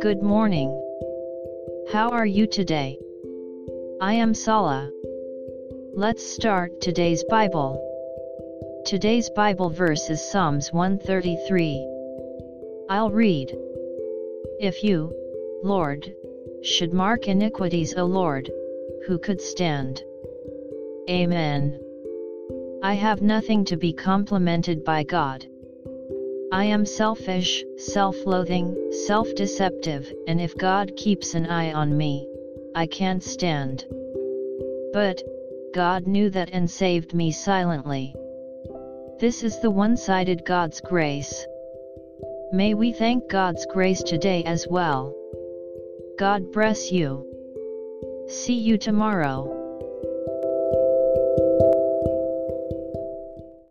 Good morning. How are you today? I am Sala. Let's start today's Bible. Today's Bible verse is Psalms 133. I'll read. If you, Lord, should mark iniquities, O Lord, who could stand? Amen. I have nothing to be complimented by God. I am selfish, self-loathing, self-deceptive, and if God keeps an eye on me, I can't stand. But, God knew that and saved me silently. This is the one-sided God's grace. May we thank God's grace today as well. God bless you. See you tomorrow.